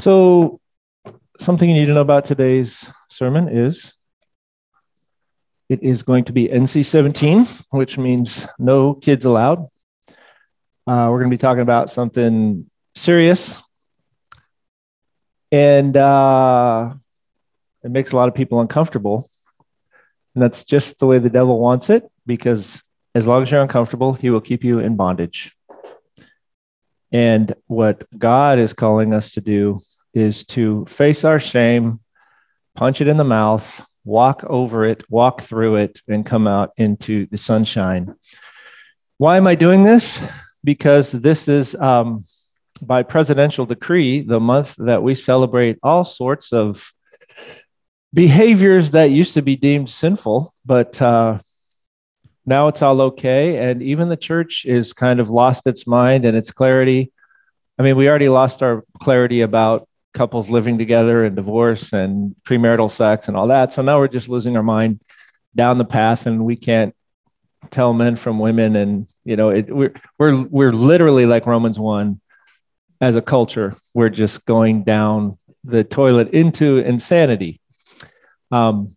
So, something you need to know about today's sermon is it is going to be NC 17, which means no kids allowed. Uh, we're going to be talking about something serious. And uh, it makes a lot of people uncomfortable. And that's just the way the devil wants it, because as long as you're uncomfortable, he will keep you in bondage. And what God is calling us to do is to face our shame, punch it in the mouth, walk over it, walk through it, and come out into the sunshine. Why am I doing this? Because this is, um, by presidential decree, the month that we celebrate all sorts of behaviors that used to be deemed sinful, but uh, now it's all okay. And even the church is kind of lost its mind and its clarity. I mean, we already lost our clarity about couples living together and divorce and premarital sex and all that. So now we're just losing our mind down the path and we can't tell men from women. And, you know, it, we're, we're, we're literally like Romans 1 as a culture. We're just going down the toilet into insanity. Um,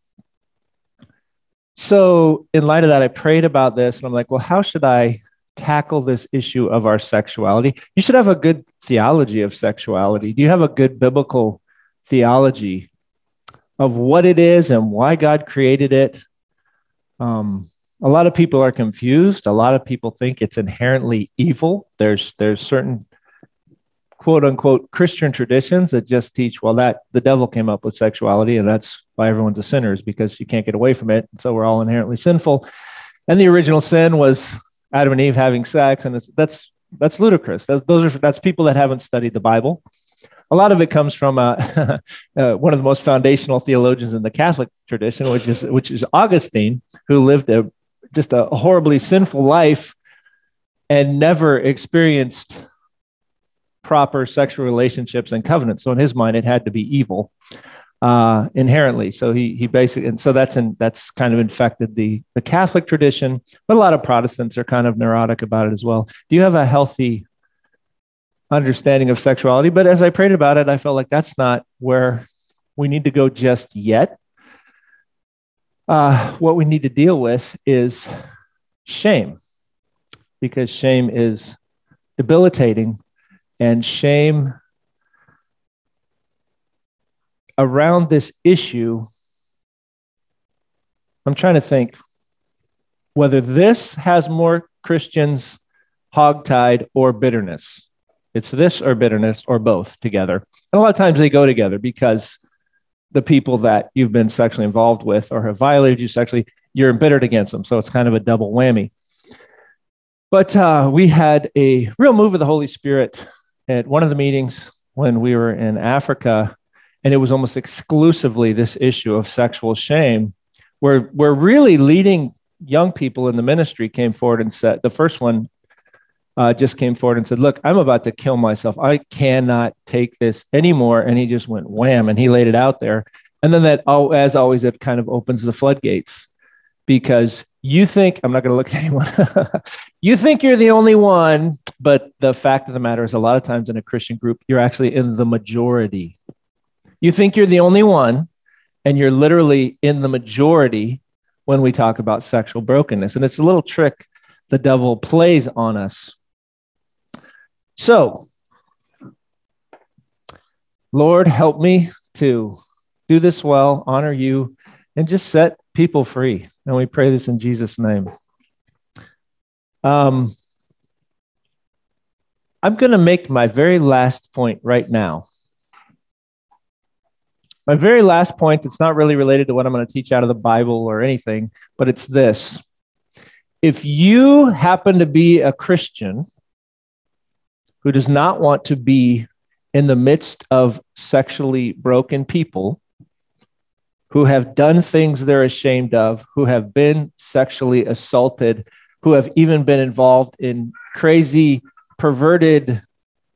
so, in light of that, I prayed about this and I'm like, well, how should I tackle this issue of our sexuality? You should have a good theology of sexuality. Do you have a good biblical theology of what it is and why God created it? Um, a lot of people are confused. A lot of people think it's inherently evil. There's there's certain quote unquote Christian traditions that just teach, well, that the devil came up with sexuality and that's why everyone's a sinner is because you can't get away from it. So we're all inherently sinful. And the original sin was Adam and Eve having sex, and that's that's ludicrous. That's, those are that's people that haven't studied the Bible. A lot of it comes from uh, uh, one of the most foundational theologians in the Catholic tradition, which is which is Augustine, who lived a just a horribly sinful life and never experienced proper sexual relationships and covenants. So in his mind, it had to be evil uh, inherently. So he he basically and so that's in that's kind of infected the the Catholic tradition, but a lot of Protestants are kind of neurotic about it as well. Do you have a healthy understanding of sexuality? But as I prayed about it, I felt like that's not where we need to go just yet. Uh, what we need to deal with is shame, because shame is debilitating, and shame around this issue, I'm trying to think whether this has more Christians hogtied or bitterness. It's this or bitterness or both together. And a lot of times they go together because the people that you've been sexually involved with or have violated you sexually, you're embittered against them. So it's kind of a double whammy. But uh, we had a real move of the Holy Spirit at one of the meetings when we were in Africa and it was almost exclusively this issue of sexual shame where where really leading young people in the ministry came forward and said the first one uh, just came forward and said look i'm about to kill myself. I cannot take this anymore. And he just went wham and he laid it out there. And then that as always it kind of opens the floodgates because you think i'm not going to look at anyone. You think you're the only one but the fact of the matter is a lot of times in a christian group you're actually in the majority you think you're the only one, and you're literally in the majority when we talk about sexual brokenness. And it's a little trick the devil plays on us. So, Lord, help me to do this well, honor you, and just set people free. And we pray this in Jesus' name. Um, I'm going to make my very last point right now. My very last point, it's not really related to what I'm going to teach out of the Bible or anything, but it's this. If you happen to be a Christian who does not want to be in the midst of sexually broken people who have done things they're ashamed of, who have been sexually assaulted, who have even been involved in crazy, perverted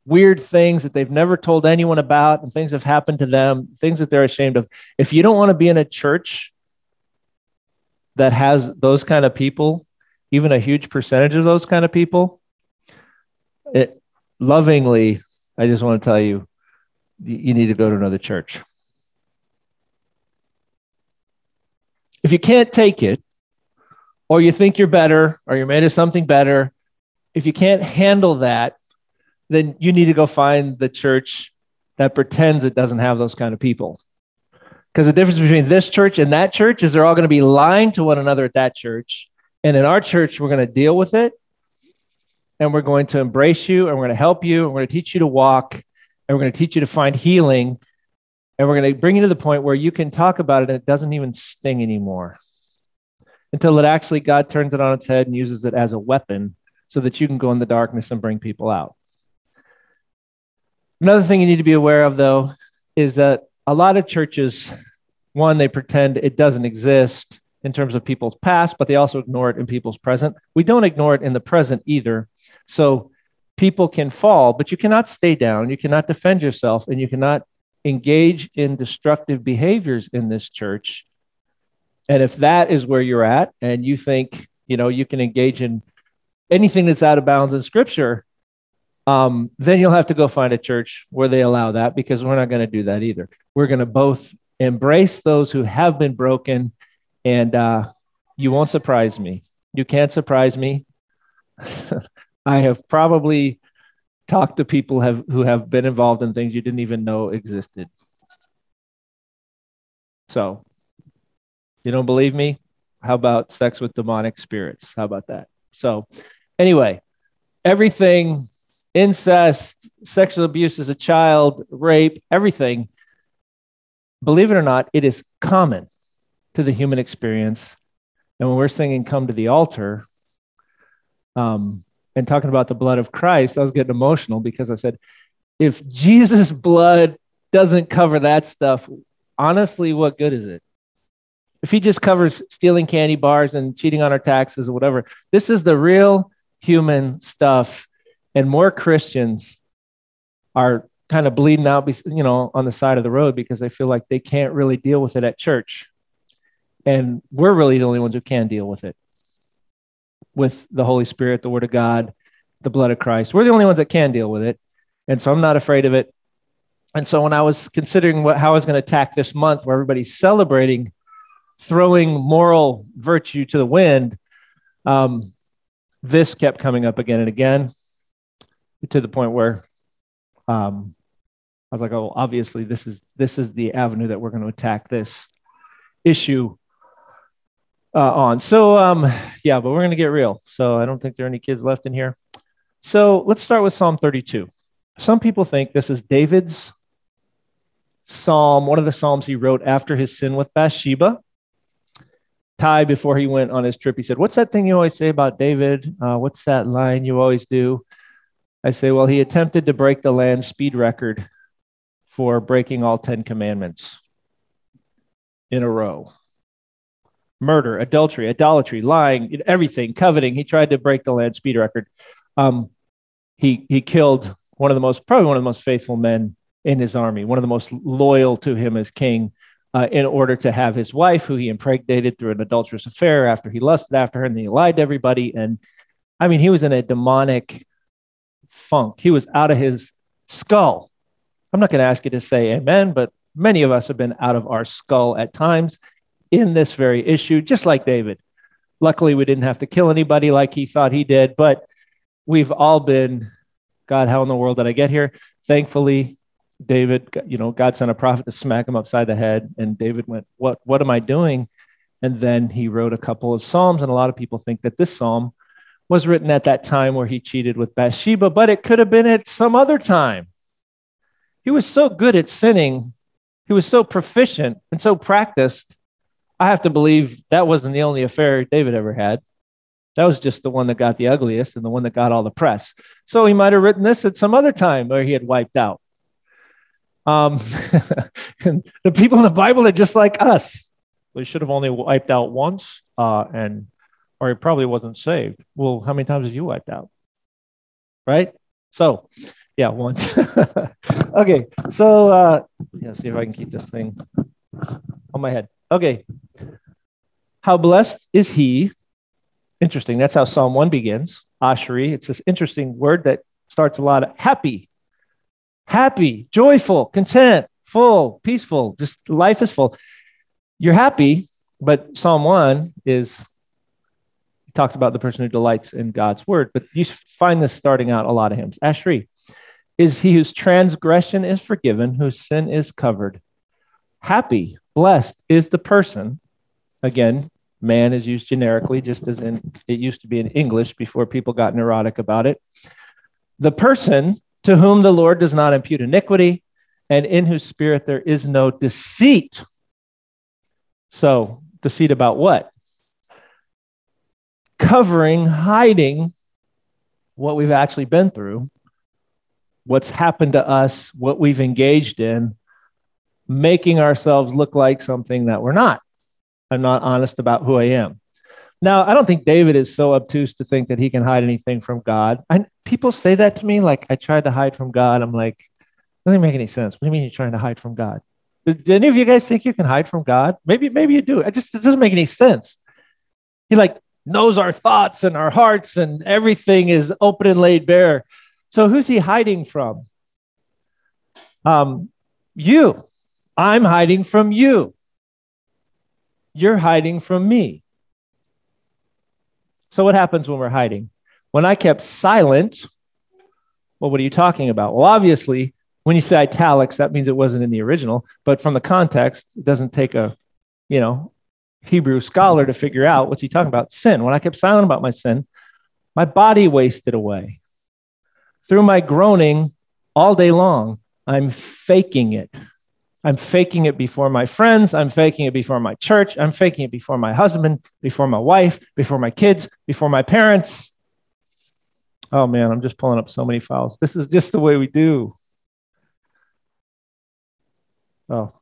weird things that they've never told anyone about and things have happened to them, things that they're ashamed of. If you don't want to be in a church that has those kind of people, even a huge percentage of those kind of people, it lovingly, I just want to tell you, you need to go to another church. If you can't take it, or you think you're better, or you're made of something better, if you can't handle that, then you need to go find the church that pretends it doesn't have those kind of people. Because the difference between this church and that church is they're all going to be lying to one another at that church. And in our church, we're going to deal with it and we're going to embrace you and we're going to help you and we're going to teach you to walk and we're going to teach you to find healing and we're going to bring you to the point where you can talk about it and it doesn't even sting anymore until it actually God turns it on its head and uses it as a weapon so that you can go in the darkness and bring people out. Another thing you need to be aware of, though, is that a lot of churches, one, they pretend it doesn't exist in terms of people's past, but they also ignore it in people's present. We don't ignore it in the present either. So people can fall, but you cannot stay down. You cannot defend yourself, and you cannot engage in destructive behaviors in this church. And if that is where you're at, and you think, you know, you can engage in anything that's out of bounds in scripture, um, then you'll have to go find a church where they allow that because we're not going to do that either. We're going to both embrace those who have been broken, and uh, you won't surprise me. You can't surprise me. I have probably talked to people have, who have been involved in things you didn't even know existed. So, you don't believe me? How about sex with demonic spirits? How about that? So, anyway, everything incest, sexual abuse as a child, rape, everything, believe it or not, it is common to the human experience. And when we're singing Come to the Altar um, and talking about the blood of Christ, I was getting emotional because I said, if Jesus' blood doesn't cover that stuff, honestly, what good is it? If he just covers stealing candy bars and cheating on our taxes or whatever, this is the real human stuff. And more Christians are kind of bleeding out, you know, on the side of the road because they feel like they can't really deal with it at church. And we're really the only ones who can deal with it with the Holy Spirit, the Word of God, the blood of Christ. We're the only ones that can deal with it. And so I'm not afraid of it. And so when I was considering what, how I was going to attack this month where everybody's celebrating throwing moral virtue to the wind, um, this kept coming up again and again to the point where um, I was like, oh, obviously this is this is the avenue that we're going to attack this issue uh, on. So um, yeah, but we're going to get real. So I don't think there are any kids left in here. So let's start with Psalm 32. Some people think this is David's psalm, one of the psalms he wrote after his sin with Bathsheba. Ty, before he went on his trip, he said, What's that thing you always say about David? Uh, what's that line you always do? I say, Well, he attempted to break the land speed record for breaking all 10 commandments in a row murder, adultery, idolatry, lying, everything, coveting. He tried to break the land speed record. Um, he he killed one of the most probably one of the most faithful men in his army, one of the most loyal to him as king. Uh, in order to have his wife, who he impregnated through an adulterous affair after he lusted after her, and he lied to everybody. And I mean, he was in a demonic funk. He was out of his skull. I'm not going to ask you to say amen, but many of us have been out of our skull at times in this very issue, just like David. Luckily, we didn't have to kill anybody like he thought he did, but we've all been, God, how in the world did I get here? Thankfully, David, you know, God sent a prophet to smack him upside the head, and David went, "What? What am I doing?" And then he wrote a couple of psalms, and a lot of people think that this psalm was written at that time where he cheated with Bathsheba, but it could have been at some other time. He was so good at sinning, he was so proficient and so practiced I have to believe that wasn't the only affair David ever had. That was just the one that got the ugliest and the one that got all the press. So he might have written this at some other time where he had wiped out. Um, the people in the Bible are just like us. They should have only wiped out once, uh, and or he probably wasn't saved. Well, how many times have you wiped out? Right? So, yeah, once. okay, so uh, yeah, see if I can keep this thing on my head. Okay. How blessed is he? Interesting. That's how Psalm 1 begins. Ashri. It's this interesting word that starts a lot of happy. happy, joyful, content, full, peaceful. Just life is full. You're happy, but Psalm 1 is talks about the person who delights in God's word, but you find this starting out a lot of hymns. Ashri is he whose transgression is forgiven, whose sin is covered. Happy, blessed is the person. Again, man is used generically, just as in it used to be in English before people got neurotic about it. The person to whom the Lord does not impute iniquity, and in whose spirit there is no deceit. So, deceit about what? Covering, hiding what we've actually been through, what's happened to us, what we've engaged in, making ourselves look like something that we're not. I'm not honest about who I am. Now, I don't think David is so obtuse to think that he can hide anything from God. I, people say that to me, like I tried to hide from God. I'm like, doesn't make any sense. What do you mean you're trying to hide from God? Do any of you guys think you can hide from God? Maybe, maybe you do. It just it doesn't make any sense. He like knows our thoughts and our hearts, and everything is open and laid bare. So who's he hiding from? Um, you. I'm hiding from you. You're hiding from me. So, what happens when we're hiding? When I kept silent, well, what are you talking about? Well, obviously, when you say italics, that means it wasn't in the original, but from the context, it doesn't take a, you know, Hebrew scholar to figure out what's he talking about. Sin. When I kept silent about my sin, my body wasted away. Through my groaning all day long, I'm faking it. I'm faking it before my friends. I'm faking it before my church. I'm faking it before my husband, before my wife, before my kids, before my parents. Oh man, I'm just pulling up so many files. This is just the way we do. Oh.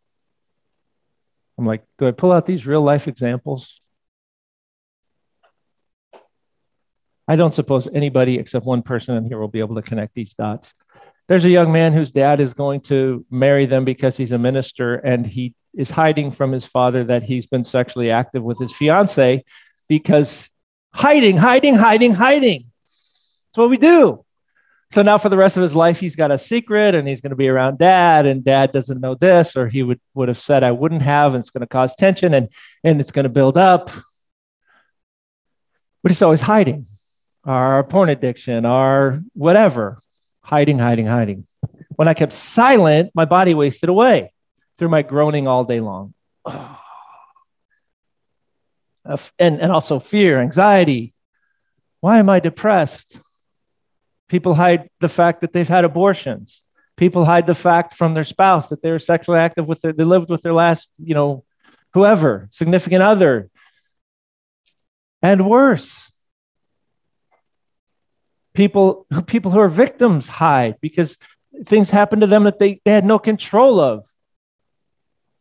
I'm like, do I pull out these real life examples? I don't suppose anybody except one person in here will be able to connect these dots there's a young man whose dad is going to marry them because he's a minister and he is hiding from his father that he's been sexually active with his fiance because hiding, hiding, hiding, hiding. That's what we do. So now for the rest of his life, he's got a secret and he's going to be around dad, and dad doesn't know this, or he would, would have said, I wouldn't have, and it's going to cause tension and, and it's going to build up. But he's always hiding our porn addiction, our whatever hiding, hiding, hiding. When I kept silent, my body wasted away through my groaning all day long. and, and also fear, anxiety. Why am I depressed? People hide the fact that they've had abortions. People hide the fact from their spouse that they were sexually active with their, they lived with their last, you know, whoever, significant other. And worse, people people who are victims hide because things happen to them that they, they had no control of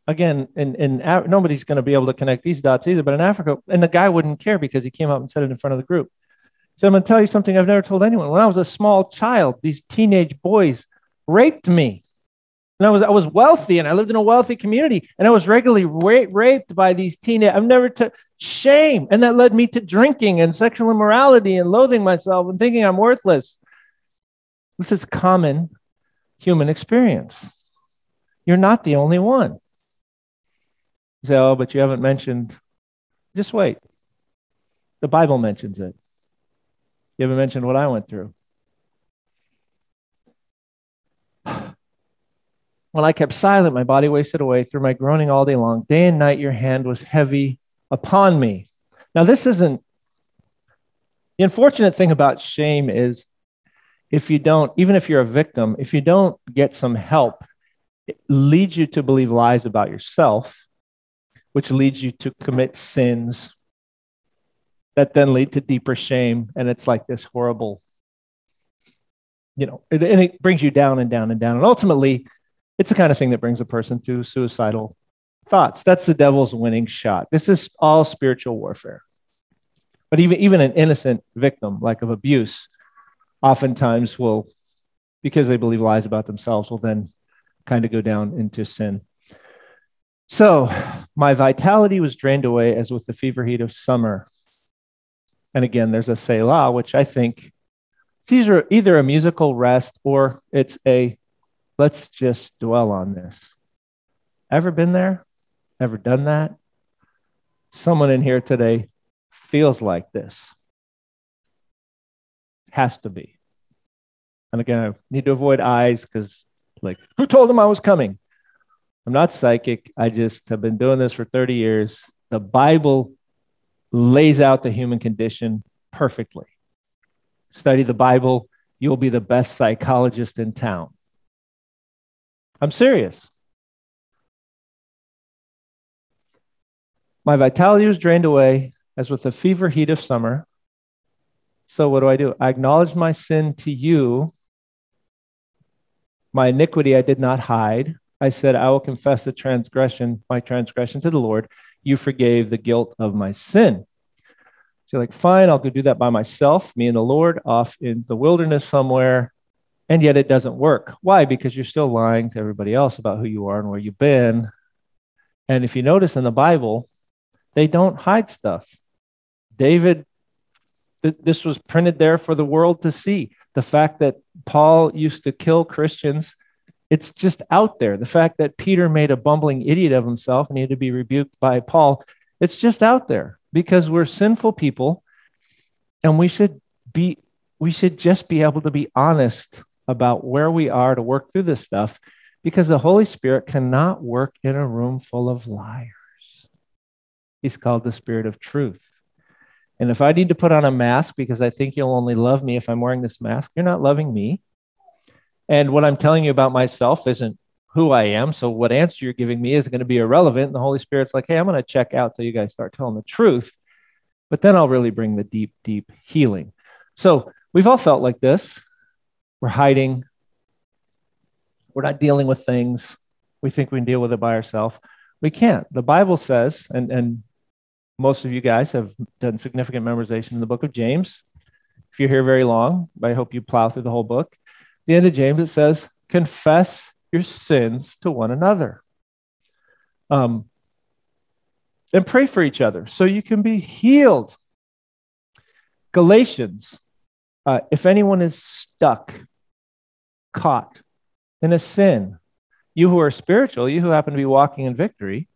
again in, in nobody's going to be able to connect these dots either but in africa and the guy wouldn't care because he came up and said it in front of the group so i'm going to tell you something i've never told anyone when i was a small child these teenage boys raped me and I was I was wealthy and I lived in a wealthy community and I was regularly ra- raped by these teenage. I've never took shame, and that led me to drinking and sexual immorality and loathing myself and thinking I'm worthless. This is common human experience. You're not the only one. You say, oh, but you haven't mentioned. Just wait. The Bible mentions it. You haven't mentioned what I went through. When I kept silent, my body wasted away through my groaning all day long. Day and night, your hand was heavy upon me. Now, this isn't the unfortunate thing about shame is if you don't, even if you're a victim, if you don't get some help, it leads you to believe lies about yourself, which leads you to commit sins that then lead to deeper shame. And it's like this horrible, you know, it, and it brings you down and down and down. And ultimately, it's the kind of thing that brings a person to suicidal thoughts. That's the devil's winning shot. This is all spiritual warfare. But even, even an innocent victim, like of abuse, oftentimes will, because they believe lies about themselves, will then kind of go down into sin. So my vitality was drained away as with the fever heat of summer. And again, there's a Selah, which I think it's either, either a musical rest or it's a Let's just dwell on this. Ever been there? Ever done that? Someone in here today feels like this. Has to be. And again, I need to avoid eyes because, like, who told him I was coming? I'm not psychic. I just have been doing this for 30 years. The Bible lays out the human condition perfectly. Study the Bible, you'll be the best psychologist in town. I'm serious. My vitality was drained away as with the fever heat of summer. So, what do I do? I acknowledge my sin to you. My iniquity I did not hide. I said, I will confess the transgression, my transgression to the Lord. You forgave the guilt of my sin. So you're like, fine, I'll go do that by myself, me and the Lord, off in the wilderness somewhere. And yet it doesn't work. Why? Because you're still lying to everybody else about who you are and where you've been. And if you notice in the Bible, they don't hide stuff. David, th- this was printed there for the world to see. The fact that Paul used to kill Christians it's just out there. The fact that Peter made a bumbling idiot of himself and he had to be rebuked by Paul, it's just out there because we're sinful people and we should be we should just be able to be honest about where we are to work through this stuff because the Holy Spirit cannot work in a room full of liars. He's called the Spirit of truth. And if I need to put on a mask because I think you'll only love me if I'm wearing this mask, you're not loving me. And what I'm telling you about myself isn't who I am. So what answer you're giving me is going to be irrelevant. And the Holy Spirit's like, hey, I'm going to check out till you guys start telling the truth. But then I'll really bring the deep, deep healing. So we've all felt like this. We're hiding. We're not dealing with things. We think we can deal with it by ourselves. We can't. The Bible says, and, and most of you guys have done significant memorization in the book of James. If you're here very long, I hope you plow through the whole book the end of James, it says, confess your sins to one another. Um, and pray for each other so you can be healed. Galatians, uh, if anyone is stuck, caught in a sin, you who are spiritual, you who happen to be walking in victory,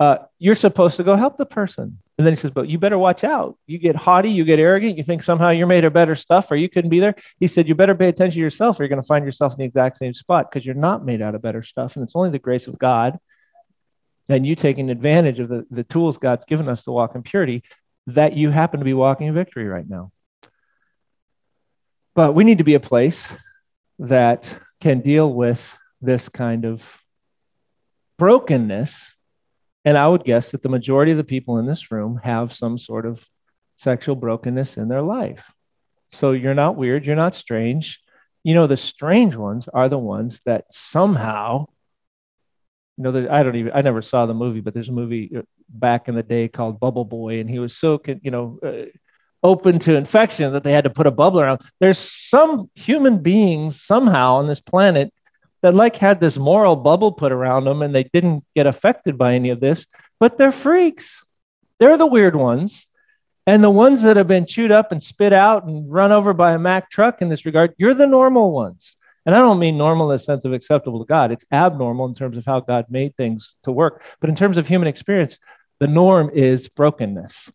uh, you're supposed to go help the person. And then he says, But you better watch out. You get haughty, you get arrogant, you think somehow you're made of better stuff or you couldn't be there. He said, You better pay attention to yourself or you're going to find yourself in the exact same spot because you're not made out of better stuff. And it's only the grace of God and you taking advantage of the, the tools God's given us to walk in purity that you happen to be walking in victory right now. But we need to be a place that can deal with this kind of brokenness and I would guess that the majority of the people in this room have some sort of sexual brokenness in their life. So you're not weird, you're not strange. You know, the strange ones are the ones that somehow, you know, I don't even, I never saw the movie, but there's a movie uh, back in the day called Bubble Boy, and he was so, you know, uh, open to infection that they had to put a bubble around. There's some human beings somehow on this planet that like had this moral bubble put around them and they didn't get affected by any of this, but they're freaks. They're the weird ones. And the ones that have been chewed up and spit out and run over by a Mack truck in this regard, you're the normal ones. And I don't mean normal in the sense of acceptable to God. It's abnormal in terms of how God made things to work. But in terms of human experience, the norm is brokenness.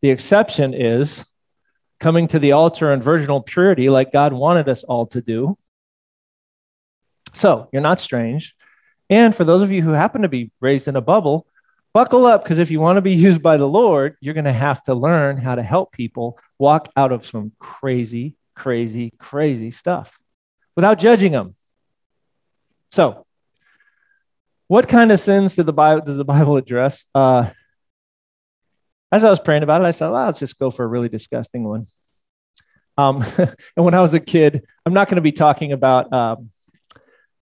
The exception is coming to the altar in virginal purity, like God wanted us all to do, so you're not strange. And for those of you who happen to be raised in a bubble, buckle up because if you want to be used by the Lord, you're going to have to learn how to help people walk out of some crazy, crazy, crazy stuff without judging them. So, what kind of sins did the Bible, did the Bible address? Uh, as I was praying about it, I said, well, let's just go for a really disgusting one. Um, and when I was a kid, I'm not going to be talking about um,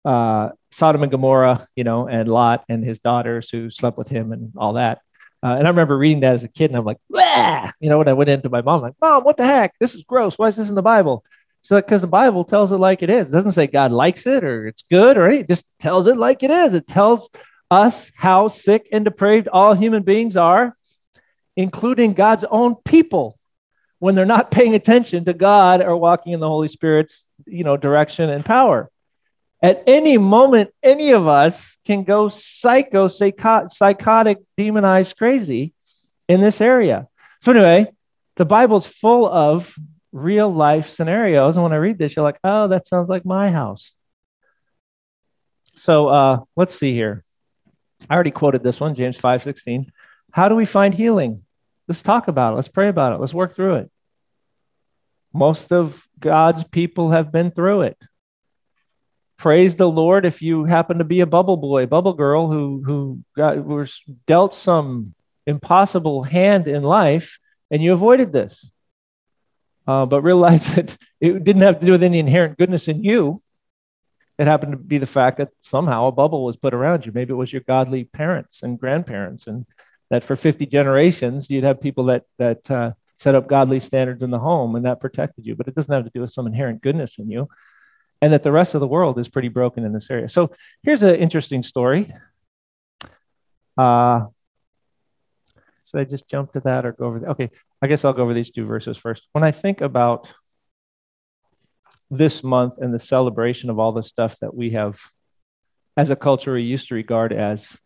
uh, Sodom and Gomorrah, you know, and Lot and his daughters who slept with him and all that. Uh, and I remember reading that as a kid, and I'm like, Bleh! you know, when I went into my mom, I'm like, Mom, what the heck? This is gross. Why is this in the Bible? She's like, because the Bible tells it like it is. It doesn't say God likes it or it's good or anything. It just tells it like it is. It tells us how sick and depraved all human beings are, including God's own people, when they're not paying attention to God or walking in the Holy Spirit's you know, direction and power. At any moment, any of us can go psycho, psychotic, demonized, crazy in this area. So, anyway, the Bible's full of real life scenarios. And when I read this, you're like, oh, that sounds like my house. So uh, let's see here. I already quoted this one, James 5 16. How do we find healing? Let's talk about it. Let's pray about it. Let's work through it. Most of God's people have been through it. Praise the Lord if you happen to be a bubble boy, bubble girl who, who got, was dealt some impossible hand in life and you avoided this. Uh, but realize that it didn't have to do with any inherent goodness in you. It happened to be the fact that somehow a bubble was put around you. Maybe it was your godly parents and grandparents, and that for 50 generations, you'd have people that, that uh, set up godly standards in the home and that protected you. But it doesn't have to do with some inherent goodness in you. And that the rest of the world is pretty broken in this area. So here's an interesting story. Uh, should I just jump to that or go over? Okay, I guess I'll go over these two verses first. When I think about this month and the celebration of all the stuff that we have as a culture we used to regard as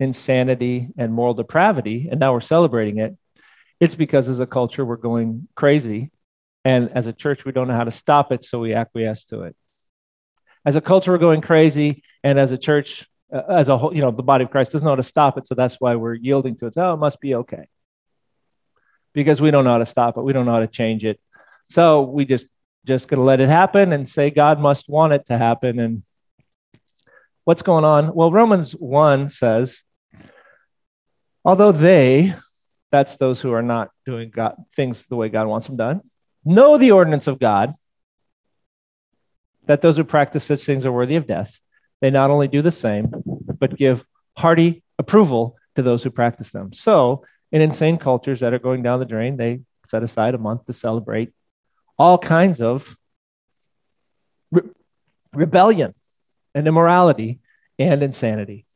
insanity and moral depravity, and now we're celebrating it, it's because as a culture we're going crazy. And as a church, we don't know how to stop it, so we acquiesce to it. As a culture, we're going crazy, and as a church, uh, as a whole, you know, the body of Christ doesn't know how to stop it, so that's why we're yielding to it. Oh, it must be okay. Because we don't know how to stop it, we don't know how to change it. So we just just going to let it happen and say God must want it to happen. And what's going on? Well, Romans 1 says, although they, that's those who are not doing God, things the way God wants them done, know the ordinance of God, that those who practice such things are worthy of death, they not only do the same, but give hearty approval to those who practice them. So, in insane cultures that are going down the drain, they set aside a month to celebrate all kinds of re- rebellion and immorality and insanity.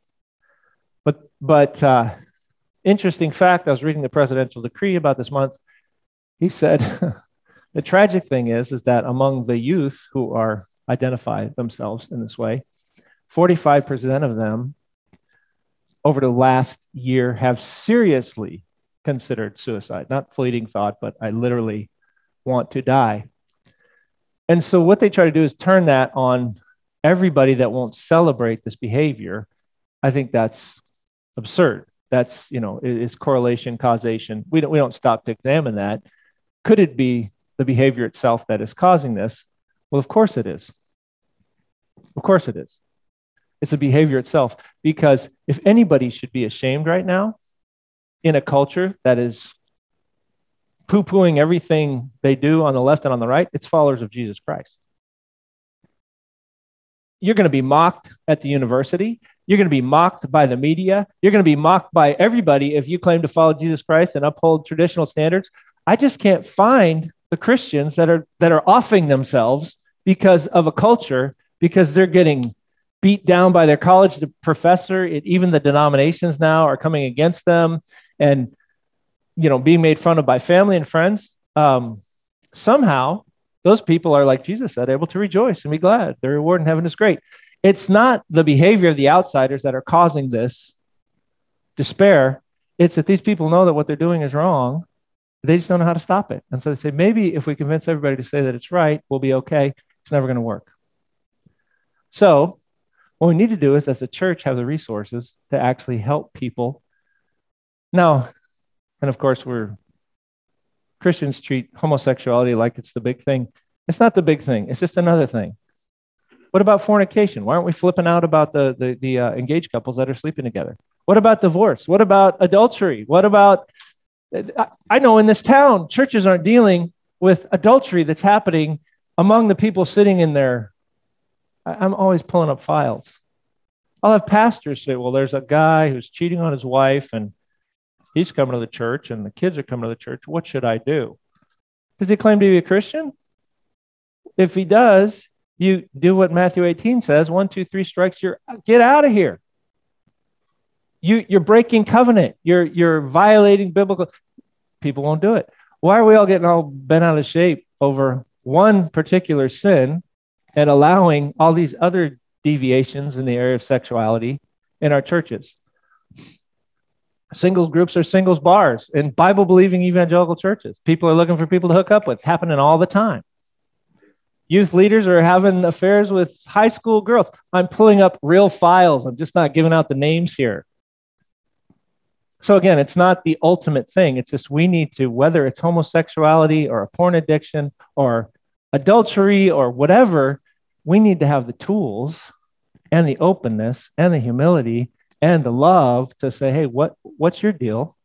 But, but uh, interesting fact I was reading the presidential decree about this month. He said, the tragic thing is, is that among the youth who are identify themselves in this way, 45% of them over the last year have seriously considered suicide. Not fleeting thought, but I literally want to die. And so what they try to do is turn that on everybody that won't celebrate this behavior. I think that's absurd. That's, you know, it's correlation, causation. We don't, we don't stop to examine that. Could it be the behavior itself that is causing this? Well, of course it is. Of course it is. It's the behavior itself. Because if anybody should be ashamed right now in a culture that is poo pooing everything they do on the left and on the right, it's followers of Jesus Christ. You're going to be mocked at the university. You're going to be mocked by the media. You're going to be mocked by everybody if you claim to follow Jesus Christ and uphold traditional standards. I just can't find the Christians that are that are offing themselves because of a culture because they're getting beat down by their college professor. It, even the denominations now are coming against them, and you know, being made fun of by family and friends, um, somehow those people are, like Jesus said, able to rejoice and be glad. Their reward in heaven is great. It's not the behavior of the outsiders that are causing this despair. It's that these people know that what they're doing is wrong. They just don't know how to stop it. And so they say, maybe if we convince everybody to say that it's right, we'll be okay. It's never going to work. So, what we need to do is, as a church, have the resources to actually help people. Now, and of course, we're Christians treat homosexuality like it's the big thing. It's not the big thing, it's just another thing. What about fornication? Why aren't we flipping out about the, the, the uh, engaged couples that are sleeping together? What about divorce? What about adultery? What about, I know in this town, churches aren't dealing with adultery that's happening among the people sitting in there. I'm always pulling up files. I'll have pastors say, well, there's a guy who's cheating on his wife and He's coming to the church and the kids are coming to the church. What should I do? Does he claim to be a Christian? If he does, you do what Matthew 18 says one, two, three strikes, you're get out of here. You, you're breaking covenant. You're, you're violating biblical. People won't do it. Why are we all getting all bent out of shape over one particular sin and allowing all these other deviations in the area of sexuality in our churches. Singles groups are singles bars in Bible believing evangelical churches. People are looking for people to hook up with. It's happening all the time. Youth leaders are having affairs with high school girls. I'm pulling up real files. I'm just not giving out the names here. So, again, it's not the ultimate thing. It's just we need to, whether it's homosexuality or a porn addiction or adultery or whatever, we need to have the tools and the openness and the humility and the love to say, hey, what, what's your deal?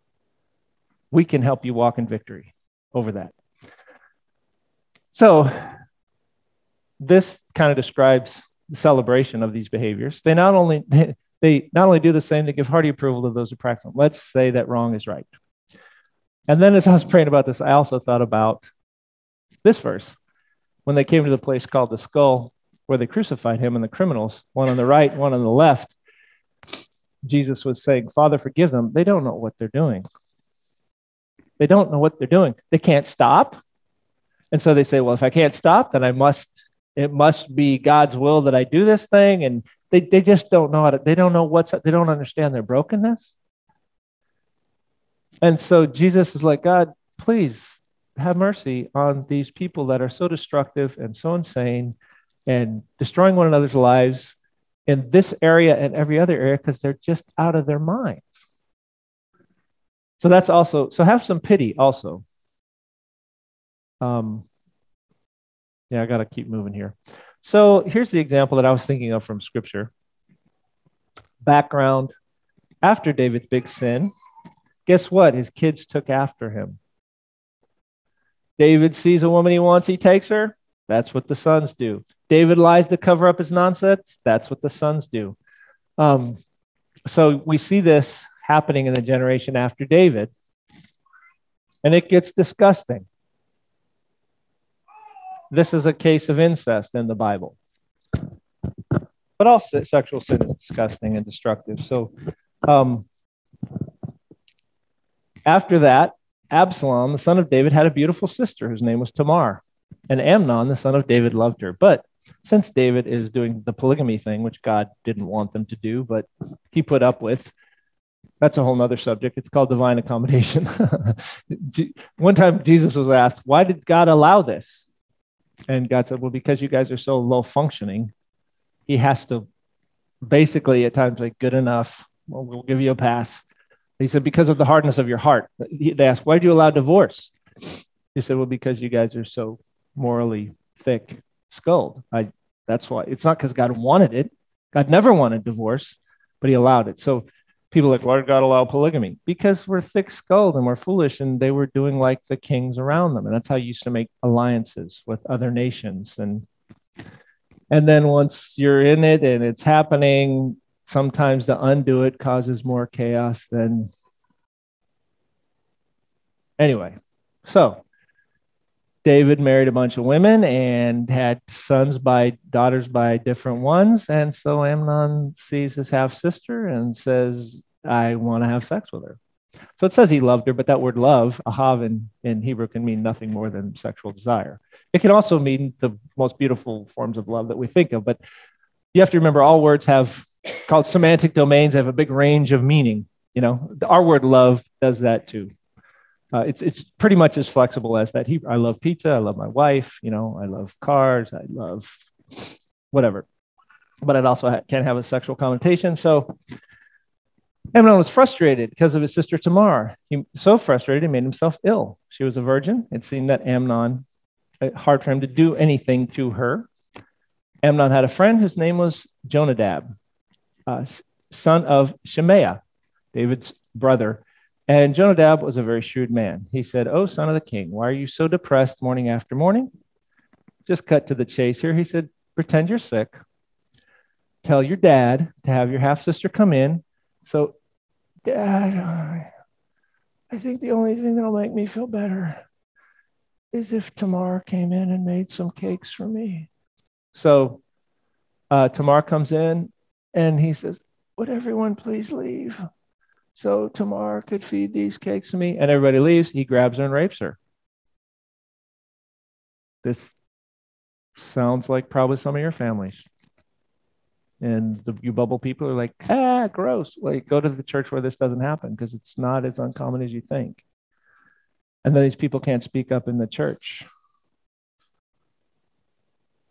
We can help you walk in victory over that. So, this kind of describes the celebration of these behaviors. They not only they not only do the same, they give hearty approval to those who practice them. Let's say that wrong is right. And then as I was praying about this, I also thought about this verse. When they came to the place called the skull, where they crucified him and the criminals, one on the right, one on the left, Jesus was saying, Father, forgive them. They don't know what they're doing. They don't know what they're doing. They can't stop. And so they say, Well, if I can't stop, then I must it must be God's will that I do this thing. And they, they just don't know how to, they don't know what's, they don't understand their brokenness. And so Jesus is like, God, please have mercy on these people that are so destructive and so insane and destroying one another's lives in this area and every other area because they're just out of their minds. So that's also, so have some pity also. Um, yeah, I got to keep moving here. So here's the example that I was thinking of from scripture. Background after David's big sin, guess what? His kids took after him. David sees a woman he wants, he takes her. That's what the sons do. David lies to cover up his nonsense. That's what the sons do. Um, so we see this happening in the generation after David, and it gets disgusting this is a case of incest in the Bible. But all sexual sin is disgusting and destructive. So um, after that, Absalom, the son of David, had a beautiful sister whose name was Tamar. And Amnon, the son of David, loved her. But since David is doing the polygamy thing, which God didn't want them to do, but he put up with, that's a whole other subject. It's called divine accommodation. One time Jesus was asked, Why did God allow this? And God said, Well, because you guys are so low functioning, he has to basically at times like, Good enough. Well, we'll give you a pass. He said, Because of the hardness of your heart. They asked, Why do you allow divorce? He said, Well, because you guys are so morally thick skulled. I that's why it's not because God wanted it. God never wanted divorce, but he allowed it. So people like, why did God allow polygamy? Because we're thick skulled and we're foolish, and they were doing like the kings around them. And that's how you used to make alliances with other nations. And and then once you're in it and it's happening, sometimes to undo it causes more chaos than anyway. So David married a bunch of women and had sons by daughters by different ones. And so Amnon sees his half sister and says, I want to have sex with her. So it says he loved her, but that word love, ahav in, in Hebrew, can mean nothing more than sexual desire. It can also mean the most beautiful forms of love that we think of, but you have to remember all words have called semantic domains have a big range of meaning. You know, our word love does that too. Uh, it's it's pretty much as flexible as that. He, I love pizza. I love my wife. You know, I love cars. I love whatever. But it also ha- can have a sexual connotation. So Amnon was frustrated because of his sister Tamar. He so frustrated he made himself ill. She was a virgin. It seemed that Amnon uh, hard for him to do anything to her. Amnon had a friend whose name was Jonadab, uh, son of Shemaiah, David's brother. And Jonadab was a very shrewd man. He said, Oh, son of the king, why are you so depressed morning after morning? Just cut to the chase here. He said, Pretend you're sick. Tell your dad to have your half sister come in. So, Dad, I think the only thing that'll make me feel better is if Tamar came in and made some cakes for me. So, uh, Tamar comes in and he says, Would everyone please leave? So Tamar could feed these cakes to me. And everybody leaves. He grabs her and rapes her. This Sounds like probably some of your families. And the you bubble people are like, ah, gross. Like, go to the church where this doesn't happen because it's not as uncommon as you think. And then these people can't speak up in the church.